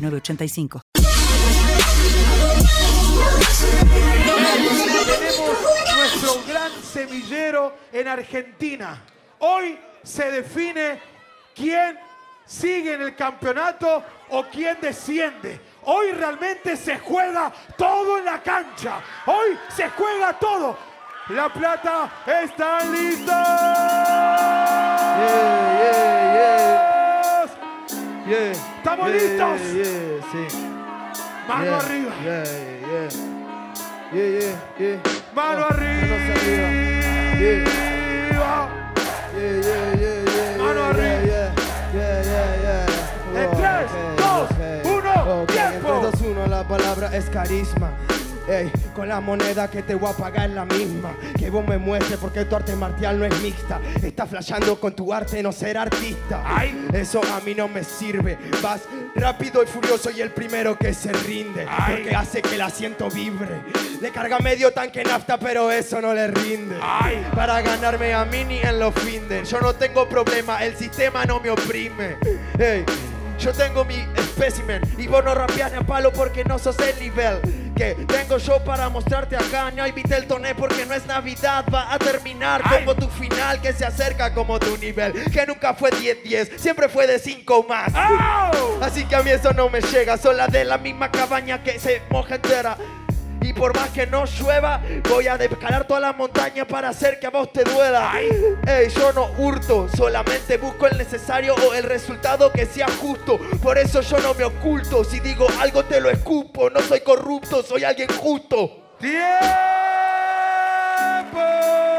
985. Tenemos nuestro gran semillero en Argentina. Hoy se define quién sigue en el campeonato o quién desciende. Hoy realmente se juega todo en la cancha. Hoy se juega todo. La Plata está lista. ¿Estamos listos? Mano arriba. Mano arriba. Mano arriba. En 3, 2, 1, tiempo. 3, 2, 1, la palabra es carisma. Ey, con la moneda que te voy a pagar la misma. Que vos me muestres porque tu arte marcial no es mixta. Estás flasheando con tu arte, no ser artista. Ay. Eso a mí no me sirve. Vas rápido y furioso y el primero que se rinde. Ay. Porque hace que el asiento vibre. Le carga medio tanque nafta, pero eso no le rinde. Ay. Para ganarme a mí ni en los finders. Yo no tengo problema, el sistema no me oprime. Ey, yo tengo mi espécimen y vos no rapeás ni a palo porque no sos el nivel que tengo yo para mostrarte acá. No invité el toné porque no es Navidad, va a terminar Ay. como tu final que se acerca como tu nivel. Que nunca fue 10-10, siempre fue de 5 más. Así que a mí eso no me llega, son las de la misma cabaña que se moja entera. Y por más que no llueva, voy a descalar toda la montaña para hacer que a vos te duela. Ey, yo no hurto, solamente busco el necesario o el resultado que sea justo. Por eso yo no me oculto, si digo algo te lo escupo. No soy corrupto, soy alguien justo. ¡Tiempo!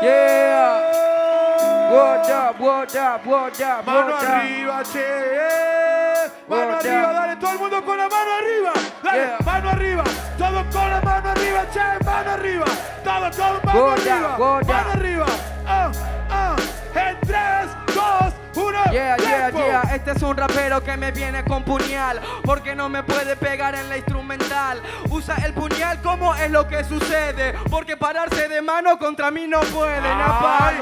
Yeah. What up, what up, what up, Mano what arriba, che. eh. Mano What arriba, up? dale, todo el mundo con la mano arriba. Dale, Yeah. mano arriba. Todo con la mano arriba, che. Mano arriba. Todo, todo, mano arriba. what mano arriba. Ah, ah. En 3, 2, 1. Yeah, yeah, yeah, este es un rapero que me viene con puñal Porque no me puede pegar en la instrumental Usa el puñal como es lo que sucede Porque pararse de mano contra mí no puede Ay.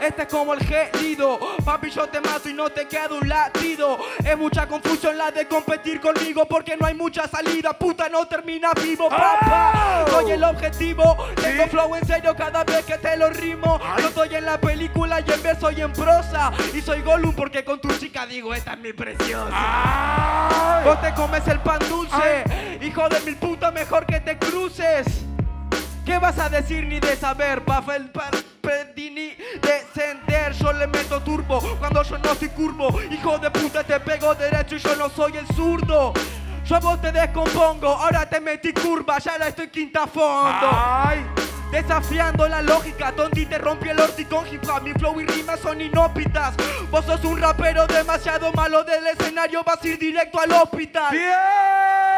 Este es como el gelido Papi yo te mato y no te queda un latido. Es mucha confusión la de competir conmigo Porque no hay mucha salida. Puta no termina vivo papá. Oh. Soy el objetivo. Tengo Sí. flow en serio cada vez que te lo rimo. Ay. Yo estoy en la película y en verso y en prosa. Y soy Gollum porque con tu chica digo esta es mi preciosa Ay. Vos te comes el pan dulce. Hijo de mil putas mejor que te cruces ¿Qué vas a decir ni de saber? Papel pedí ni descender Yo le meto turbo cuando yo no soy curvo Hijo de puta te pego derecho y yo no soy el zurdo yo a vos te descompongo, ahora te metí curva, ya la estoy quinta fondo. Ay. Desafiando la lógica, Tonti te rompí el orti con hip hop Mi flow y rimas son inópitas Vos sos un rapero demasiado malo del escenario Vas a ir directo al hospital ¡Tiempo!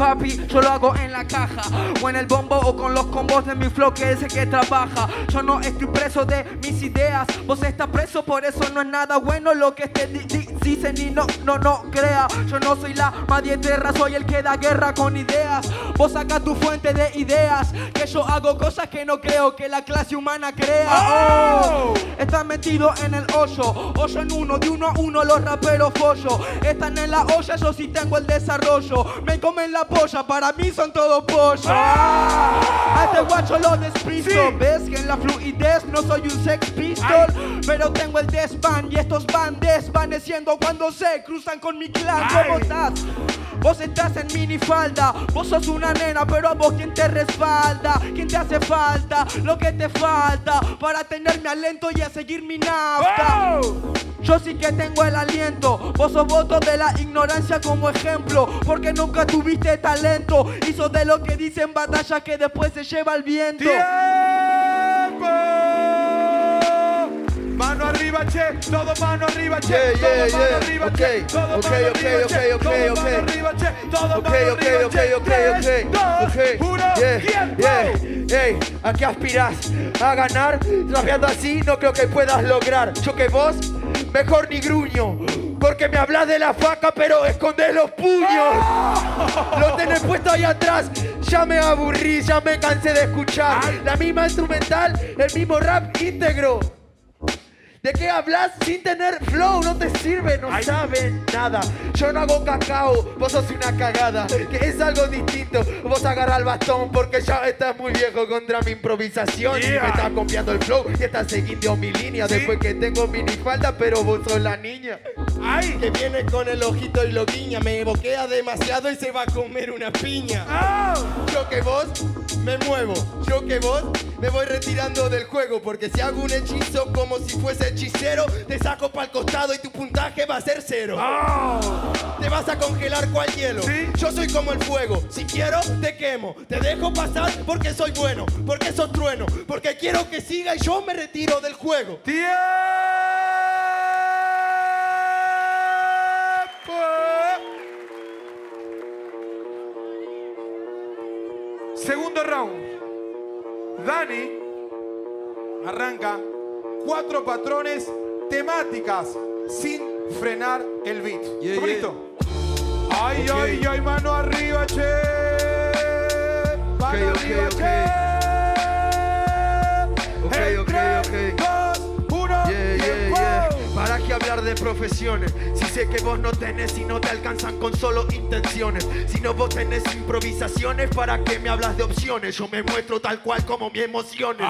Papi, yo lo hago en la caja. O en el bombo o con los combos de mi flow que es el que trabaja. Yo no estoy preso de mis ideas. Vos estás preso, por eso no es nada bueno lo que te di- di- dicen y no, no, no crea Yo no soy la madre soy el que da guerra con ideas Vos saca tu fuente de ideas Que yo hago cosas que no creo que la clase humana crea Oh. Están metidos en el hoyo, hoyo en uno, de uno a uno los raperos follo. Están en la olla, yo sí tengo el desarrollo. Me comen la polla, para mí son todos pollo. A este guacho lo despisto. Sí. Ves que en la fluidez no soy un sex pistol, pero tengo el desvan y estos van desvaneciendo cuando se cruzan con mi clan. ¿Cómo estás? Vos estás en minifalda, vos sos una nena, pero a vos quién te respalda, quién te hace falta, lo que te falta para tenerme alento y a seguir mi nafta. Yo sí que tengo el aliento, vos sos voto de la ignorancia como ejemplo, porque nunca tuviste talento, hizo de lo que dicen batalla que después se lleva el viento. ¡Tiempo! Mano arriba, che, todo mano arriba, che, Yeah, todo yeah, mano yeah. arriba, Ok, che, todo ok, mano ok, arriba, ok, che, ok, todo ok. mano arriba, che, todo mano arriba, ok, che. ok, Tres, ok, dos, ok. uno, Yeah, tiempo. yeah. Ey, ¿a qué aspiras? ¿A ganar? Rapeando así no creo que puedas lograr. Yo que vos, mejor ni gruño. Porque me hablas de la faca, pero escondes los puños. Lo tenés puesto ahí atrás. Ya me aburrí, ya me cansé de escuchar. La misma instrumental, el mismo rap íntegro. ¿De qué hablas sin tener flow? No te sirve, no sabes nada. Yo no hago cacao, vos sos una cagada. Que es algo distinto. Vos agarras el bastón porque ya estás muy viejo contra mi improvisación. Y me estás copiando el flow y estás siguiendo mi línea. Sí. Después que tengo minifalda, pero vos sos la niña. ¡Ay! Que viene con el ojito y lo guiña, me boquea demasiado y se va a comer una piña. ¡Oh! Yo que vos me muevo, yo que vos me voy retirando del juego, porque si hago un hechizo como si fuese hechicero, te saco para el costado y tu puntaje va a ser cero. ¡Oh! Te vas a congelar cual hielo. Sí. Yo soy como el fuego. Si quiero, te quemo. Te dejo pasar porque soy bueno, porque sos trueno, porque quiero que siga y yo me retiro del juego. ¡Tiempo! Segundo round. Dani arranca cuatro patrones temáticas sin frenar el beat. Yeah, ¿Estamos yeah. listos? Ay, Ok. ay, ay, mano arriba, che. Mano Ok, ok, arriba, ok. che. Profesiones? Si sé que vos no tenés y no te alcanzan con solo intenciones. Si no vos tenés improvisaciones, ¿para qué me hablas de opciones? Yo me muestro tal cual como mis emociones.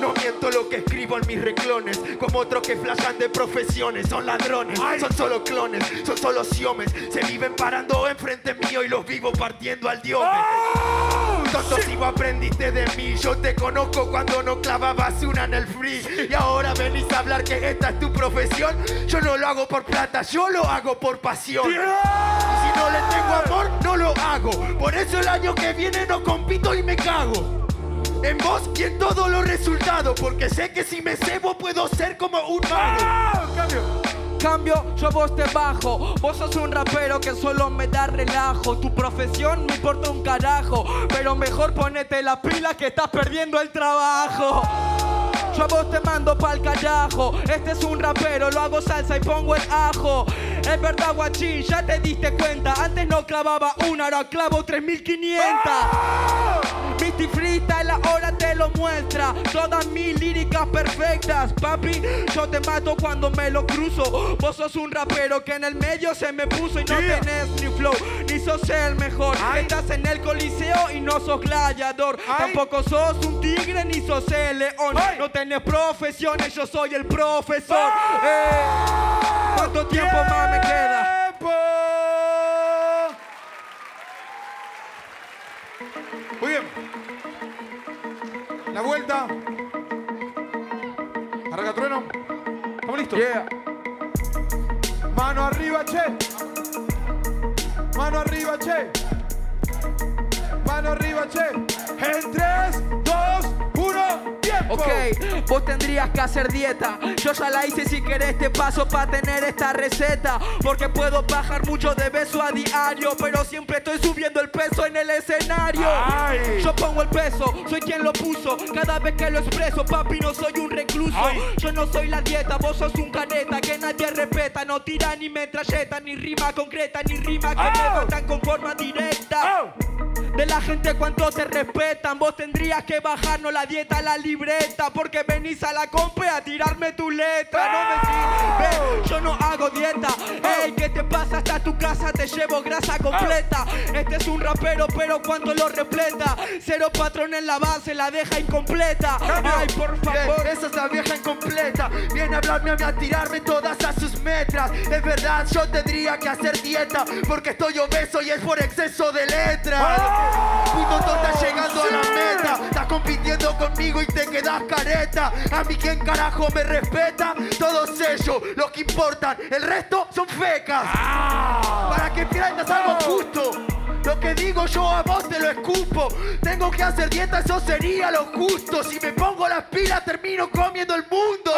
No miento lo que escribo en mis reclones. Como otros que flashan de profesiones. Son ladrones, son solo clones, son solo siomes. Se viven parando enfrente mío y los vivo partiendo al dios. Tonto vos aprendiste de mí Yo te conozco cuando no clavabas una en el free. Y ahora venís a hablar que esta es tu profesión. Yo no lo hago por plata, yo lo hago por pasión. Y si no le tengo amor, no lo hago. Por eso el año que viene no compito y me cago. En vos y en todos los resultados Porque sé que si me cebo puedo ser como un mago. ¡Ah! Cambio. Yo vos te bajo. Vos sos un rapero que solo me da relajo. Tu profesión me importa un carajo. Pero mejor ponete la pila que estás perdiendo el trabajo. Yo a vos te mando pa'l carajo. Este es un rapero, lo hago salsa y pongo el ajo. Es verdad, guachín, ya te diste cuenta. Antes no clavaba una, ahora clavo 3500. Misty Freestyle ahora te lo muestra. Todas mis líricas perfectas, papi. Yo te mato cuando me lo cruzo. Vos sos un rapero que en el medio se me puso y no Yeah. tenés ni flow, ni sos el mejor. Ay. Estás en el coliseo y no sos gladiador. Ay. Tampoco sos un tigre ni sos el león. Ay. No tenés profesiones, yo soy el profesor. ¡Ah! Eh, ¿Cuánto tiempo más me queda? ¡Tiempo! Muy bien. La vuelta. Arranca trueno. ¿Estamos listos? Yeah. Mano arriba, che. Mano arriba, che. Mano arriba, che. En 3, 2, 1, tiempo. Ok, vos tendrías que hacer dieta. Yo ya la hice si querés te paso para tener esta receta. Porque puedo bajar mucho de beso a diario. Pero siempre estoy subiendo el peso en el escenario. Ay. Yo pongo el peso, soy quien lo puso. Cada vez que lo expreso, papi, no soy un recluso. Ay. Yo no soy la dieta, vos sos un caneta que nadie respeta. No tira ni metralleta, ni rima concreta, ni rima que me Oh. matan con forma directa. Oh. De la gente cuánto te respetan. Vos tendrías que bajarnos la dieta a la libreta porque venís a la compa a tirarme tu letra. No me sirve, yo no hago dieta. Ey, ¿qué te pasa? Hasta tu casa te llevo grasa completa. Este es un rapero, pero cuando lo repleta, cero patrón en la base la deja incompleta. Ay, por favor. Esa es la vieja incompleta. Viene a hablarme a mí a tirarme todas a sus metras. Es verdad, yo tendría que hacer dieta porque estoy obeso y es por exceso de letras. Puto, estás llegando a la meta. Estás compitiendo conmigo y te quedas careta. A mí, ¿quién carajo me respeta? Todos ellos, los que importan. El resto son fecas. Para que pierdas algo justo. Lo que digo yo a vos te lo escupo. Tengo que hacer dieta, eso sería lo justo. Si me pongo las pilas, termino comiendo el mundo.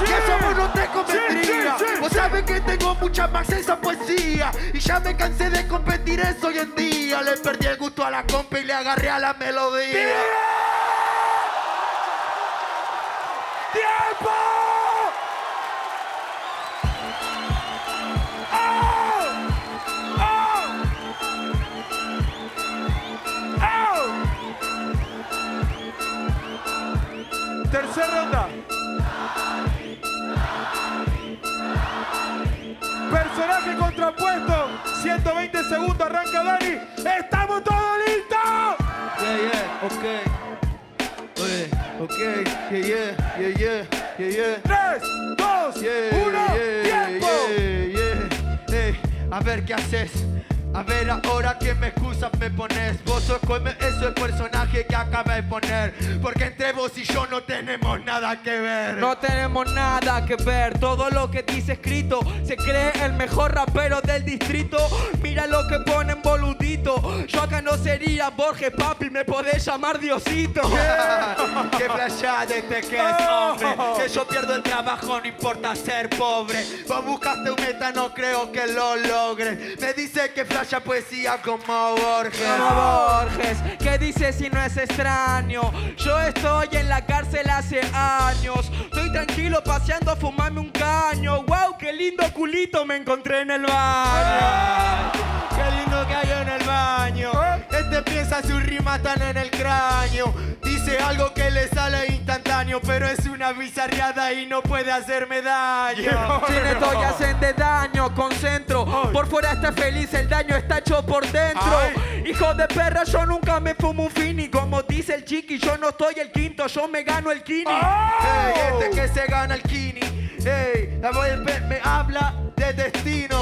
Y eso a vos no te convendría. Vos sabés que tengo mucha más esa poesía. Y ya me cansé de competir eso hoy en día. Le perdí el gusto a la compa y le agarré a la melodía. ¡Tiempo! No tenemos nada que ver, todo lo que dice escrito Se cree el mejor rapero del distrito. Mira lo que ponen Yo acá no sería Borges, papi, me podés llamar Diosito. Que playa de este que es hombre. Que yo pierdo el trabajo, no importa ser pobre. Vos buscaste un meta, no creo que lo logres. Me dice que flasha poesía como Borges. Como Borges, ¿qué dice si no es extraño? Yo estoy en la cárcel hace años. Estoy tranquilo paseando a fumarme un caño. Wow, qué lindo culito me encontré en el baño Qué lindo que hay en el baño. Este piensa su rima tan en el cráneo. Dice algo que le sale instantáneo, pero es una bizarriada y no puede hacerme daño. Si me estoy haciendo daño, concentro. Por fuera está feliz, el daño está hecho por dentro. Hijo de perra, yo nunca me fumo un fini. Como dice el chiqui, yo no estoy el quinto, yo me gano el kini. Ey, este que se gana el kini. Ey, la voy me habla de destino.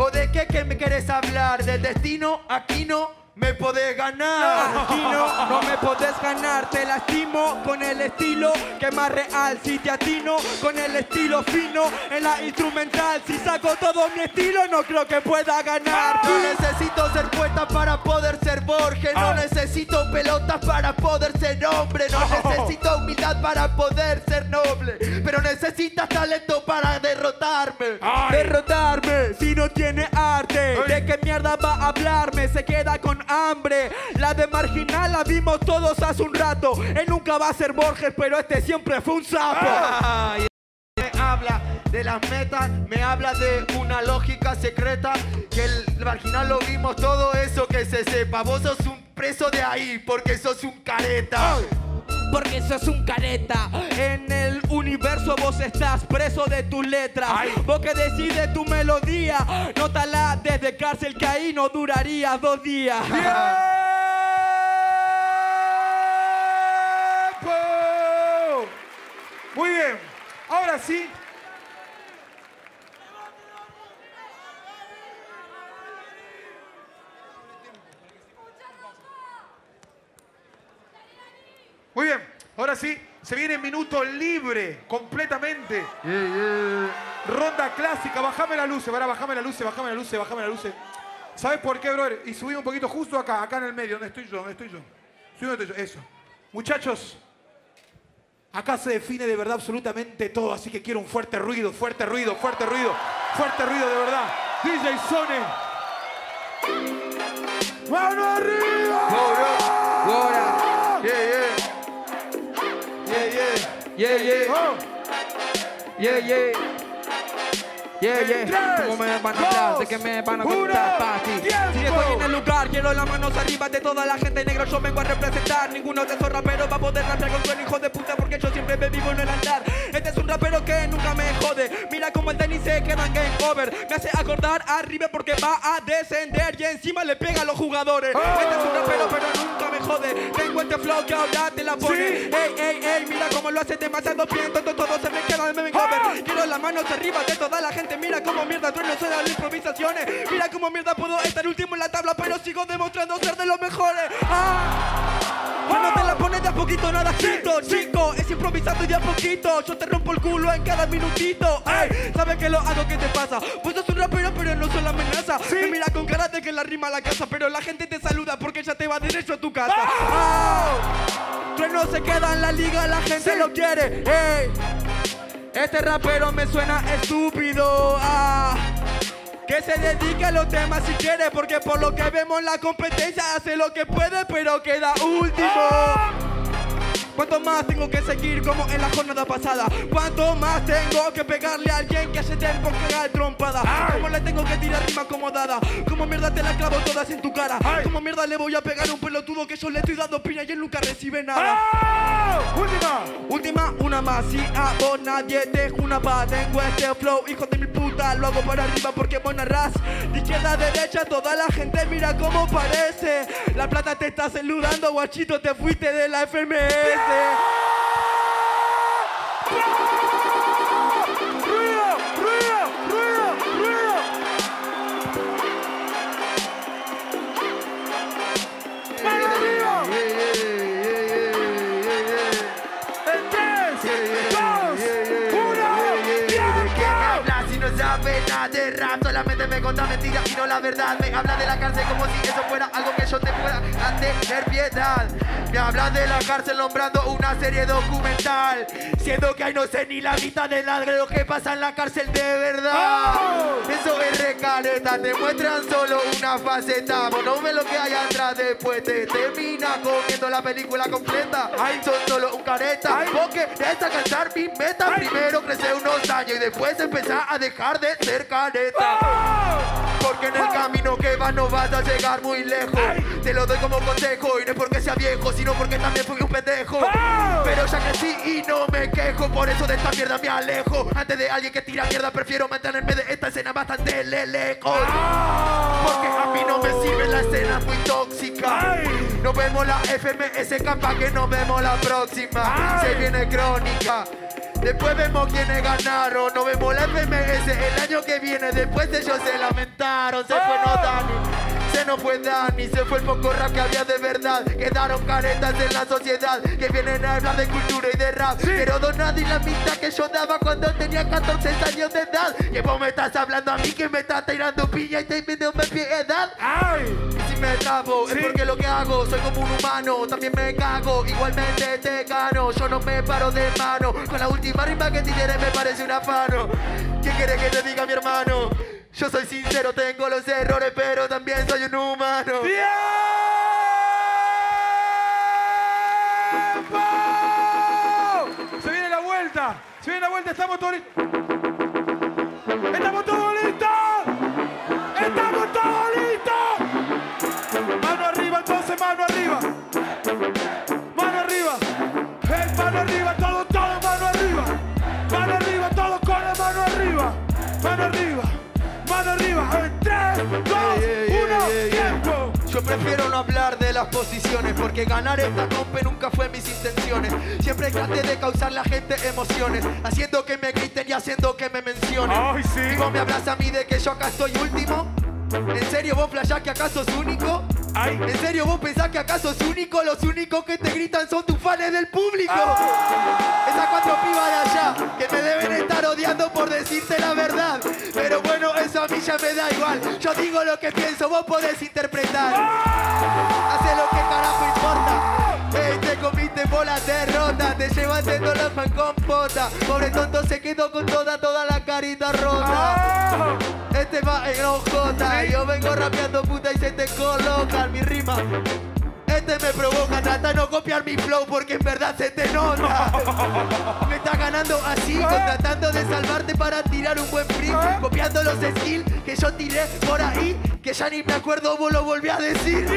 ¿O de qué que me quieres hablar? ¿Del destino? Aquí no me podés ganar. No, no me podés ganar, te lastimo con el estilo que más real. Si te atino con el estilo fino en la instrumental, si saco todo mi estilo, no creo que pueda ganar. No necesito ser poeta para poder ser Borges. No necesito pelotas para poder ser hombre. No necesito humildad para poder ser noble. Pero necesitas talento para derrotarme. Derrotarme si no tiene arte. ¿De qué mierda va a hablarme? Se queda con hambre. La de marginal la vimos todos hace un rato. Él nunca va a ser Borges, pero este siempre fue un sapo. Ay, me habla de las metas, me habla de una lógica secreta. Que el marginal lo vimos todo eso que se sepa. Vos sos un preso de ahí porque sos un careta. Porque sos un careta. En el universo vos estás preso de tus letras. Vos que decides tu melodía. Nótala desde cárcel que ahí no duraría dos días. ¡Tiempo! Muy bien. Ahora sí. Muy bien. Ahora sí. Se viene minuto libre. Completamente. Ronda clásica. Bajame la luz. Para, bajame la luz. Bajame la luz. Bajame la luz. ¿Sabes por qué, brother? Y subí un poquito justo acá. Acá en el medio. ¿Dónde estoy yo? ¿Dónde estoy yo? Subí donde estoy yo. Eso. Muchachos. Acá se define de verdad absolutamente todo, así que quiero un fuerte ruido, fuerte ruido, fuerte ruido, fuerte ruido de verdad. DJ Sone. ¡Mano arriba! Yeah, yeah. Yeah, yeah, Oh, yeah, yeah. Yeah, yeah, ¿cómo me van a hablar? ¿De qué me van a contar, tiempo. Si estoy en el lugar, quiero las manos arriba de toda la gente negro, yo vengo a representar. Ninguno de esos raperos va a poder rapear con tu hijo de puta porque yo siempre me vivo en el andar. Este es un rapero que nunca me jode. Mira como el Denny se queda en game over. Me hace acordar arriba porque va a descender y encima le pega a los jugadores. Este es un rapero pero nunca me jode. Tengo este flow que ahora te la pone. Sí. Ey, ey, ey, mira cómo lo hace demasiado bien. Todo, todo se me queda en game over. Quiero las manos arriba de toda la gente. Mira cómo mierda soy de las improvisaciones. Mira cómo mierda puedo estar último en la tabla, pero sigo demostrando ser de los mejores. ¡Ah! Cuando te la pones de a poquito, nada quito, chico. Es improvisando y de a poquito. Yo te rompo el culo en cada minutito. Ey, ¿sabes que lo hago? ¿Qué te pasa? Pues sos un rapero, pero no soy la amenaza. Me mira con cara de que la rima a la casa, pero la gente te saluda porque ya te va derecho a tu casa. ¡Ah! Trueno se queda en la liga, la gente lo quiere. Ey. Este rapero me suena estúpido. Ah, que se dedique a los temas si quiere, porque por lo que vemos la competencia hace lo que puede, pero queda último. ¿Cuánto más tengo que seguir como en la jornada pasada? ¿Cuánto más tengo que pegarle a alguien que hace tiempo que haga trompada? ¿Cómo le tengo que tirar rima acomodada? ¿Cómo mierda te la clavo todas en tu cara? ¿Cómo mierda le voy a pegar a un pelotudo que yo le estoy dando piña y él nunca recibe nada? Última. Última, una más, si a vos nadie te juna pa Tengo este flow, hijo de mi puta, lo hago para arriba porque vos narrás De izquierda a derecha, toda la gente mira cómo parece La plata te está saludando, guachito, te fuiste de la FMS して。Rap Solamente me cuenta mentiras y no la verdad. Me habla de la cárcel como si eso fuera algo que yo te pueda tener piedad. Me habla de la cárcel nombrando una serie documental. Siendo que ahí no sé ni la mitad de lo que pasa en la cárcel de verdad Eso es recaleta, te muestran solo una faceta. Vos no ves lo que hay atrás después te termina comiendo la película completa. Ay, son solo un careta. Porque es alcanzar mi meta. Primero crecer unos años y después empezar a dejar de ser careta porque en el camino que vas no vas a llegar muy lejos. Te lo doy como consejo y no es porque sea viejo Sino porque también fui un pendejo. Pero ya crecí y no me quejo Por eso de esta mierda me alejo. Antes de alguien que tira mierda prefiero mantenerme de esta escena bastante le- lejos Porque a mí no me sirve la escena muy tóxica. Nos vemos la FMS capaz que nos vemos la próxima. Se viene crónica Después vemos quiénes ganaron, nos vemos la FMS el año que viene. Después ellos se lamentaron, se fue no Dani, se nos fue Dani, se fue el poco rap que había de verdad. Quedaron caretas en la sociedad que vienen a hablar de cultura y de rap. Pero donad y la mitad que yo daba cuando tenía 14 años de edad. Que vos me estás hablando a mí que me estás tirando piña y te pidiendo piedad. ¡Ay! Y si me trabo, es porque lo que hago, soy como un humano, también me cago, igualmente te gano, yo no me paro de mano, con la última rima que tiré me parece un afano. ¿Qué quiere que te diga mi hermano? Yo soy sincero, tengo los errores, pero también soy un humano. ¡Tiempo! Se viene la vuelta. Se viene la vuelta. Estamos todos listos. Estamos todos listos. Estamos todos listos. Mano arriba, entonces mano arriba. Mano arriba. Hey, mano arriba, todo, todo, mano arriba. Mano arriba, todos con la mano arriba. Mano arriba. Mano arriba. En 3, 2, 1, tiempo. Yo prefiero no hablar de las posiciones porque ganar esta compe nunca fue mis intenciones. Siempre traté de causar la gente emociones, haciendo que me griten y haciendo que me mencionen. Ay, sí. Y vos me hablas a mí de que yo acá estoy último. ¿En serio vos flashás que acá sos único? Ay. ¿En serio vos pensás que acá sos único? Los únicos que te gritan son tus fans del público. Esas cuatro pibas de allá que me deben estar odiando por decirte la verdad. Pero bueno, eso a mí ya me da igual. Yo digo lo que pienso, vos podés interpretar. Hace lo que carajo importa. Ey, te comiste por la derrota, te llevaste toda la pan con pota. Pobre tonto se quedó con toda, toda la carita rota. Este va en OJ, yo vengo rapeando puta y se te colocan mi rima. Este me provoca, trata de no copiar mi flow porque en verdad se te nota. Me estás ganando así, tratando de salvarte para tirar un buen free, copiando los skills que yo tiré por ahí, que ya ni me acuerdo, vos lo volví a decir.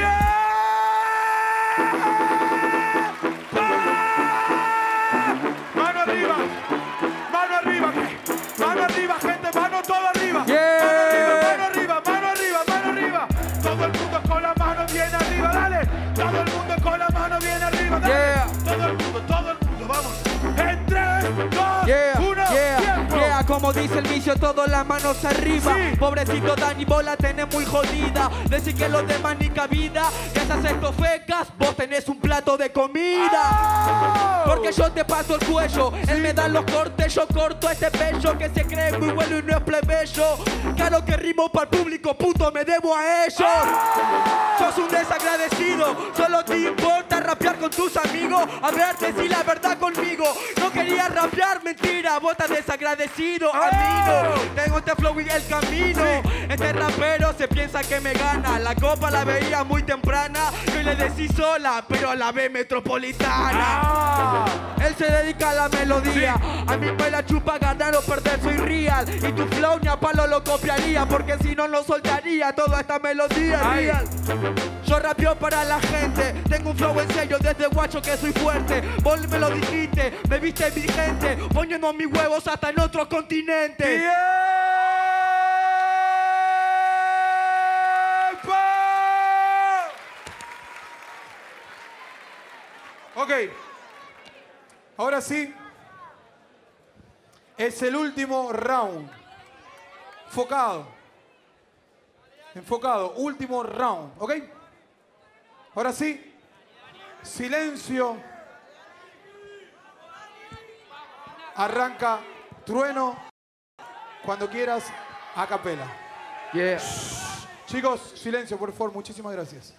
Dice el vicio, todas las manos arriba. Sí. Pobrecito Dani, vos la tenés muy jodida. Decir que los demás ni cabida, que esas estofecas, vos tenés un plato de comida. Porque yo te paso el cuello, él me da los cortes, yo corto este pecho que se cree muy bueno y no es plebeyo. Claro que rimo para el público, puto, me debo a ellos. Sos un desagradecido, solo te importa rapear con tus amigos. Ver, decí la verdad conmigo. No quería rapear, mentira, vos estás desagradecido. No, tengo este flow y el camino. Este rapero se piensa que me gana. La copa la veía muy temprana. Y hoy le decís sola, pero la ve metropolitana. Él se dedica a la melodía. A mí me la chupa ganar o perder, soy real. Y tu flow ni a palo lo copiaría. Porque si no, no soltaría toda esta melodía Ay. real. Yo rapeo para la gente. Tengo un flow en serio desde guacho que soy fuerte. Vos me lo dijiste, me viste vigente. Poniendo mis huevos hasta en otro continente. ¡Tiempo! Ok. Ahora sí. Es el último round. Enfocado. Enfocado. Último round. ¿Ok? Ahora sí. Silencio. Arranca trueno. Cuando quieras, a capela. Yeah. Chicos, silencio, por favor. Muchísimas gracias.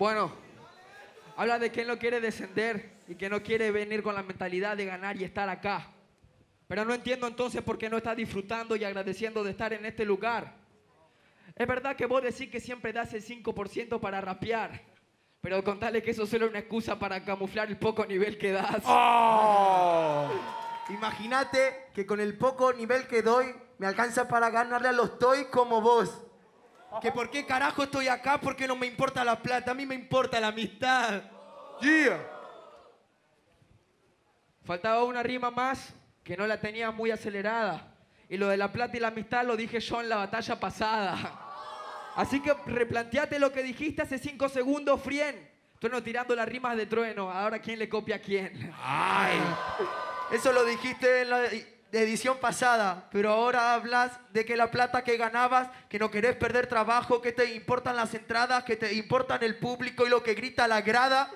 Bueno, habla de él no quiere descender y que no quiere venir con la mentalidad de ganar y estar acá. Pero no entiendo entonces por qué no está disfrutando y agradeciendo de estar en este lugar. Es verdad que vos decís que siempre das el 5% para rapear, pero contale que eso solo es una excusa para camuflar el poco nivel que das. Imagínate que con el poco nivel que doy me alcanza para ganarle a los toys como vos. Que por qué carajo estoy acá porque no me importa la plata, a mí me importa la amistad. Yeah. Faltaba una rima más que no la tenía muy acelerada. Y lo de la plata y la amistad lo dije yo en la batalla pasada. Así que replanteate lo que dijiste hace cinco segundos, Frien. Trueno tirando las rimas de trueno. Ahora quién le copia a quién. Eso lo dijiste en la edición pasada, pero ahora hablas de que la plata que ganabas, que no querés perder trabajo, que te importan las entradas, que te importan el público y lo que grita la grada.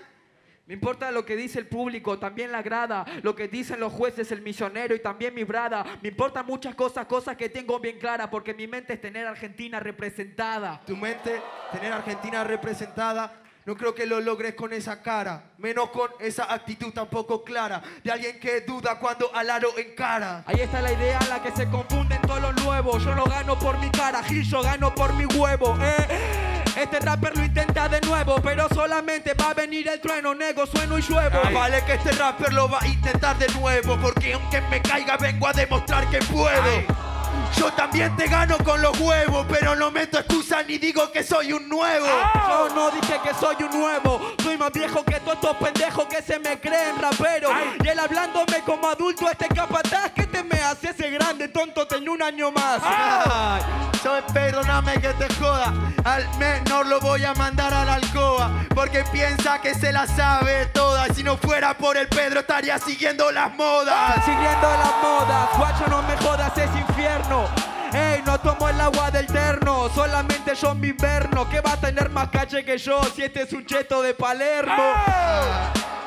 Me importa lo que dice el público, también la grada, lo que dicen los jueces, el misionero y también mi brada. Me importan muchas cosas, cosas que tengo bien claras, porque mi mente es tener a Argentina representada. Tu mente, tener a Argentina representada, no creo que lo logres con esa cara, menos con esa actitud tampoco clara, de alguien que duda cuando al aro encara. Ahí está la idea la que se confunden todos los nuevos. Yo no gano por mi cara, Gil, yo gano por mi huevo. eh. Este rapper lo intenta de nuevo, pero solamente va a venir el trueno, nego, sueno y lluevo. Ah, Vale que este rapper lo va a intentar de nuevo, porque aunque me caiga vengo a demostrar que puedo. Yo también te gano con los huevos, pero no meto excusa ni digo que soy un nuevo. Yo no dije que soy un nuevo, soy más viejo que todos estos pendejos que se me creen raperos. Y él hablándome como adulto, este capataz que te me hace ese grande tonto, tenía un año más. Ay, yo perdóname que te joda, al menor lo voy a mandar a la alcoba, porque piensa que se la sabe toda. Si no fuera por el Pedro estaría siguiendo las modas. Siguiendo la moda, guacho no me jodas, es infierno. Ey, no tomo el agua del terno, solamente yo mi inverno. Que va a tener más calle que yo si este es un cheto de Palermo?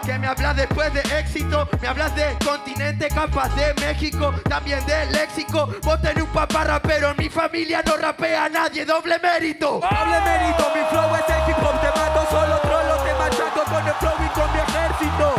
Que me hablas después de éxito, me hablas de continente, capaz de México, también de léxico. Vos tenés un papá rapero, en mi familia no rapea a nadie, doble mérito. Doble mérito, mi flow es el te mato solo trolo, te machaco con el flow y con mi ejército.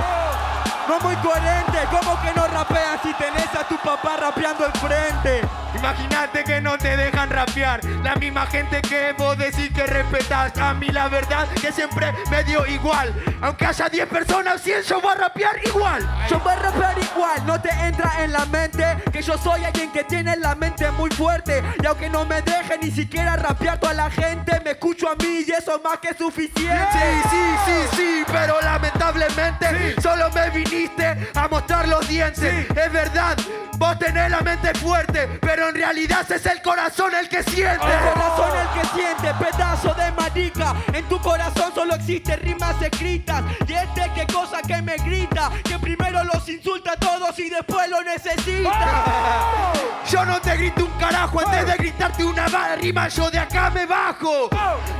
No muy coherente, ¿cómo que no rapeas si tenés a tu papá rapeando al frente? Imagínate que no te dejan rapear. La misma gente que vos decís que respetas. A mí la verdad que siempre me dio igual. Aunque haya 10 personas, 100 yo voy a rapear igual. Yo voy a rapear igual, no te entra en la mente que yo soy alguien que tiene la mente muy fuerte. Y aunque no me deje ni siquiera rapear toda la gente, me escucho a mí y eso es más que suficiente. Sí, sí, sí, sí, pero lamentablemente solo me viniste a mostrar los dientes. Es verdad, vos tenés la mente fuerte, pero en realidad es el corazón el que siente. El corazón el que siente, pedazo de marica. En tu corazón solo existen rimas escritas. Y este qué cosa que me grita. Que primero los insulta a todos y después lo necesita. Yo no te grito un carajo antes de gritarte una rima, yo de acá me bajo.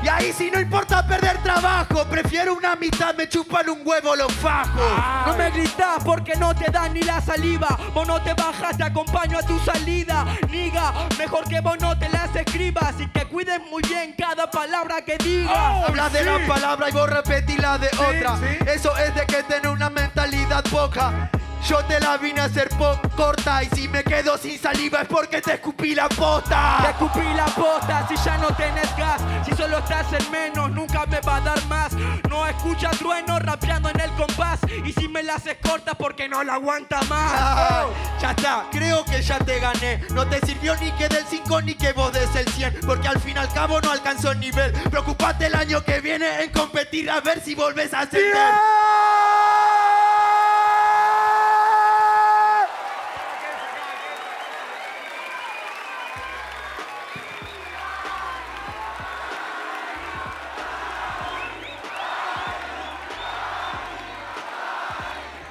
Y ahí si no importa perder trabajo, prefiero una mitad, me chupan un huevo los fajos. No me gritas porque no te da ni la Vos no te bajas, te acompaño a tu salida. Niga, mejor que vos no te las escribas. Y que cuides muy bien cada palabra que digas. Hablas de la palabra y vos repetís la de otra. sí. Eso es de que tenés una mentalidad poca. Yo te la vine a hacer corta y si me quedo sin saliva es porque te escupí la Te posta. escupí la posta si ya no tenés gas. Si solo estás en menos, nunca me va a dar más. No escucha trueno rapeando en el compás. Y si me la haces corta porque no la aguanta más. Ay, ya está, creo que ya te gané. No te sirvió ni que del 5 ni que vos des el 100, porque al fin y al cabo no alcanzó el nivel. Preocupate el año que viene en competir a ver si volves a ascender.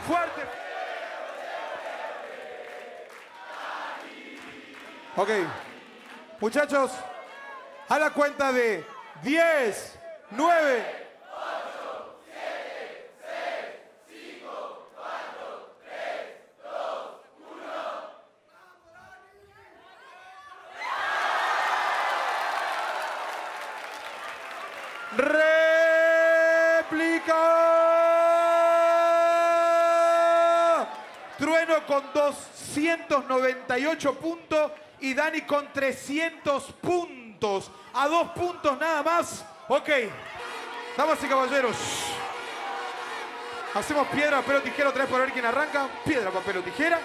Fuerte. Ok. Muchachos, a la cuenta de 10, 9. ¡Réplica! Trueno con 298 puntos y Dani con 300 puntos. A dos puntos nada más. Ok. Damas y caballeros. Hacemos piedra, papel o tijera otra vez para ver quién arranca. Piedra, papel o tijera.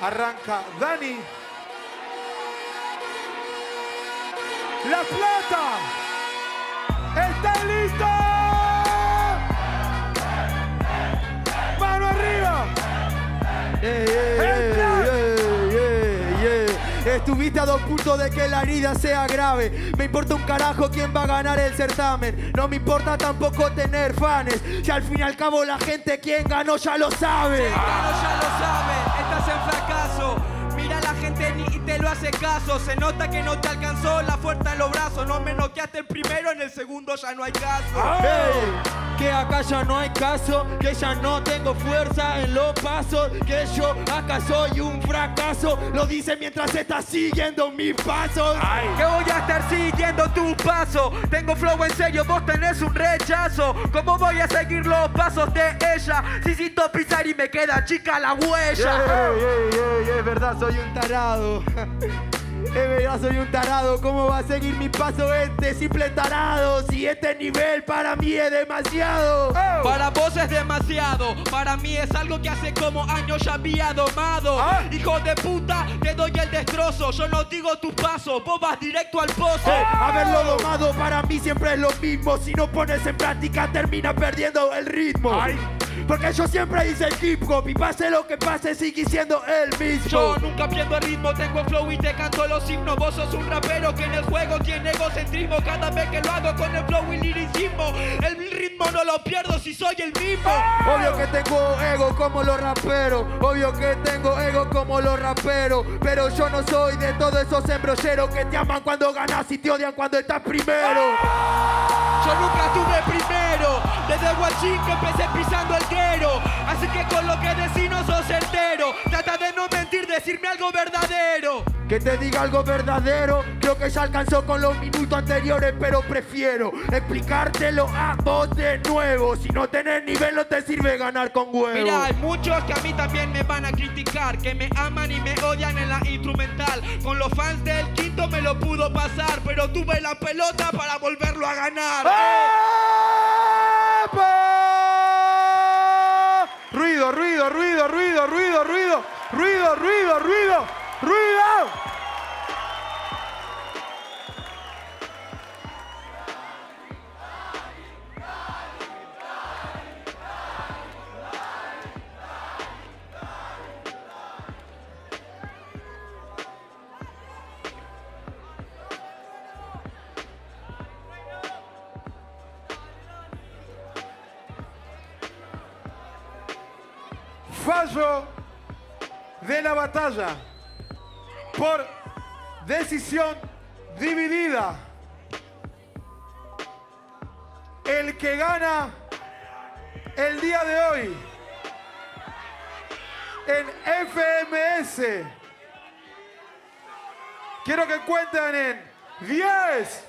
Arranca Dani. La plata. ¿Están listos? Estuviste a dos puntos de que la herida sea grave. Me importa un carajo quién va a ganar el certamen. No me importa tampoco tener fans. Si al fin y al cabo la gente quien ganó ya lo sabe. Claro, ya lo saben, estás en fracaso. Mira la gente ni te lo hace caso. Se nota que no te alcanzó la fuerza en los brazos. No me noqueaste el primero, en el segundo ya no hay caso. Hey, que acá ya no hay caso, que ya no tengo fuerza en los pasos, que yo acá soy un fracaso. Lo dice mientras estás siguiendo mis pasos. Que voy a estar siguiendo tu paso. Tengo flow en serio, vos tenés un rechazo. ¿Cómo voy a seguir los pasos de ella? Si siento pisar y me queda chica la huella. Ey, ey, ey, es verdad, soy un tarado. Es verdad, soy un tarado. ¿Cómo va a seguir mi paso este simple tarado? Si este nivel para mí es demasiado. Para vos es demasiado, para mí es algo que hace como años ya había domado. Hijo de puta, te doy el destrozo. Yo no digo tus pasos, vos vas directo al pozo. Eh, haberlo domado para mí siempre es lo mismo. Si no pones en práctica, termina perdiendo el ritmo. Porque yo siempre hice el hip hop y pase lo que pase, sigue siendo el mismo. Yo nunca pierdo el ritmo, tengo flow y te canto los himnos. Vos sos un rapero que en el juego tiene egocentrismo. Cada vez que lo hago con el flow y liricismo, el ritmo no lo pierdo si soy el mismo. Obvio que tengo ego como los raperos, obvio que tengo ego como los raperos, pero yo no soy de todos esos embrolleros que te aman cuando ganas y te odian cuando estás primero. Yo nunca estuve primero, desde guachín que empecé pisando el guero. Así que con lo que decís no sos certero. Trata de no mentir, decirme algo verdadero. Que te diga algo verdadero, creo que ya alcanzó con los minutos anteriores, pero prefiero explicártelo a vos de nuevo. Si no tenés nivel, no te sirve ganar con huevos. Mira, hay muchos que a mí también me van a criticar, que me aman y me odian en la instrumental. Con los fans del quinto me lo pudo pasar, pero tuve la pelota para volverlo a ganar. ¡Epa! Ruido, ruido, ruido, ruido, ruido, ruido, ruido, ruido, ruido, ruido. Por decisión dividida. El que gana el día de hoy en FMS. Quiero que cuenten en 10,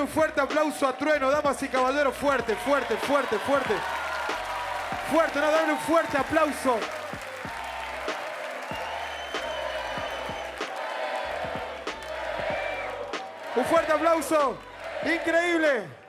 un fuerte aplauso a Trueno, damas y caballeros. Fuerte, fuerte, fuerte, fuerte. Fuerte, no, dale un fuerte aplauso. Un fuerte aplauso. Increíble.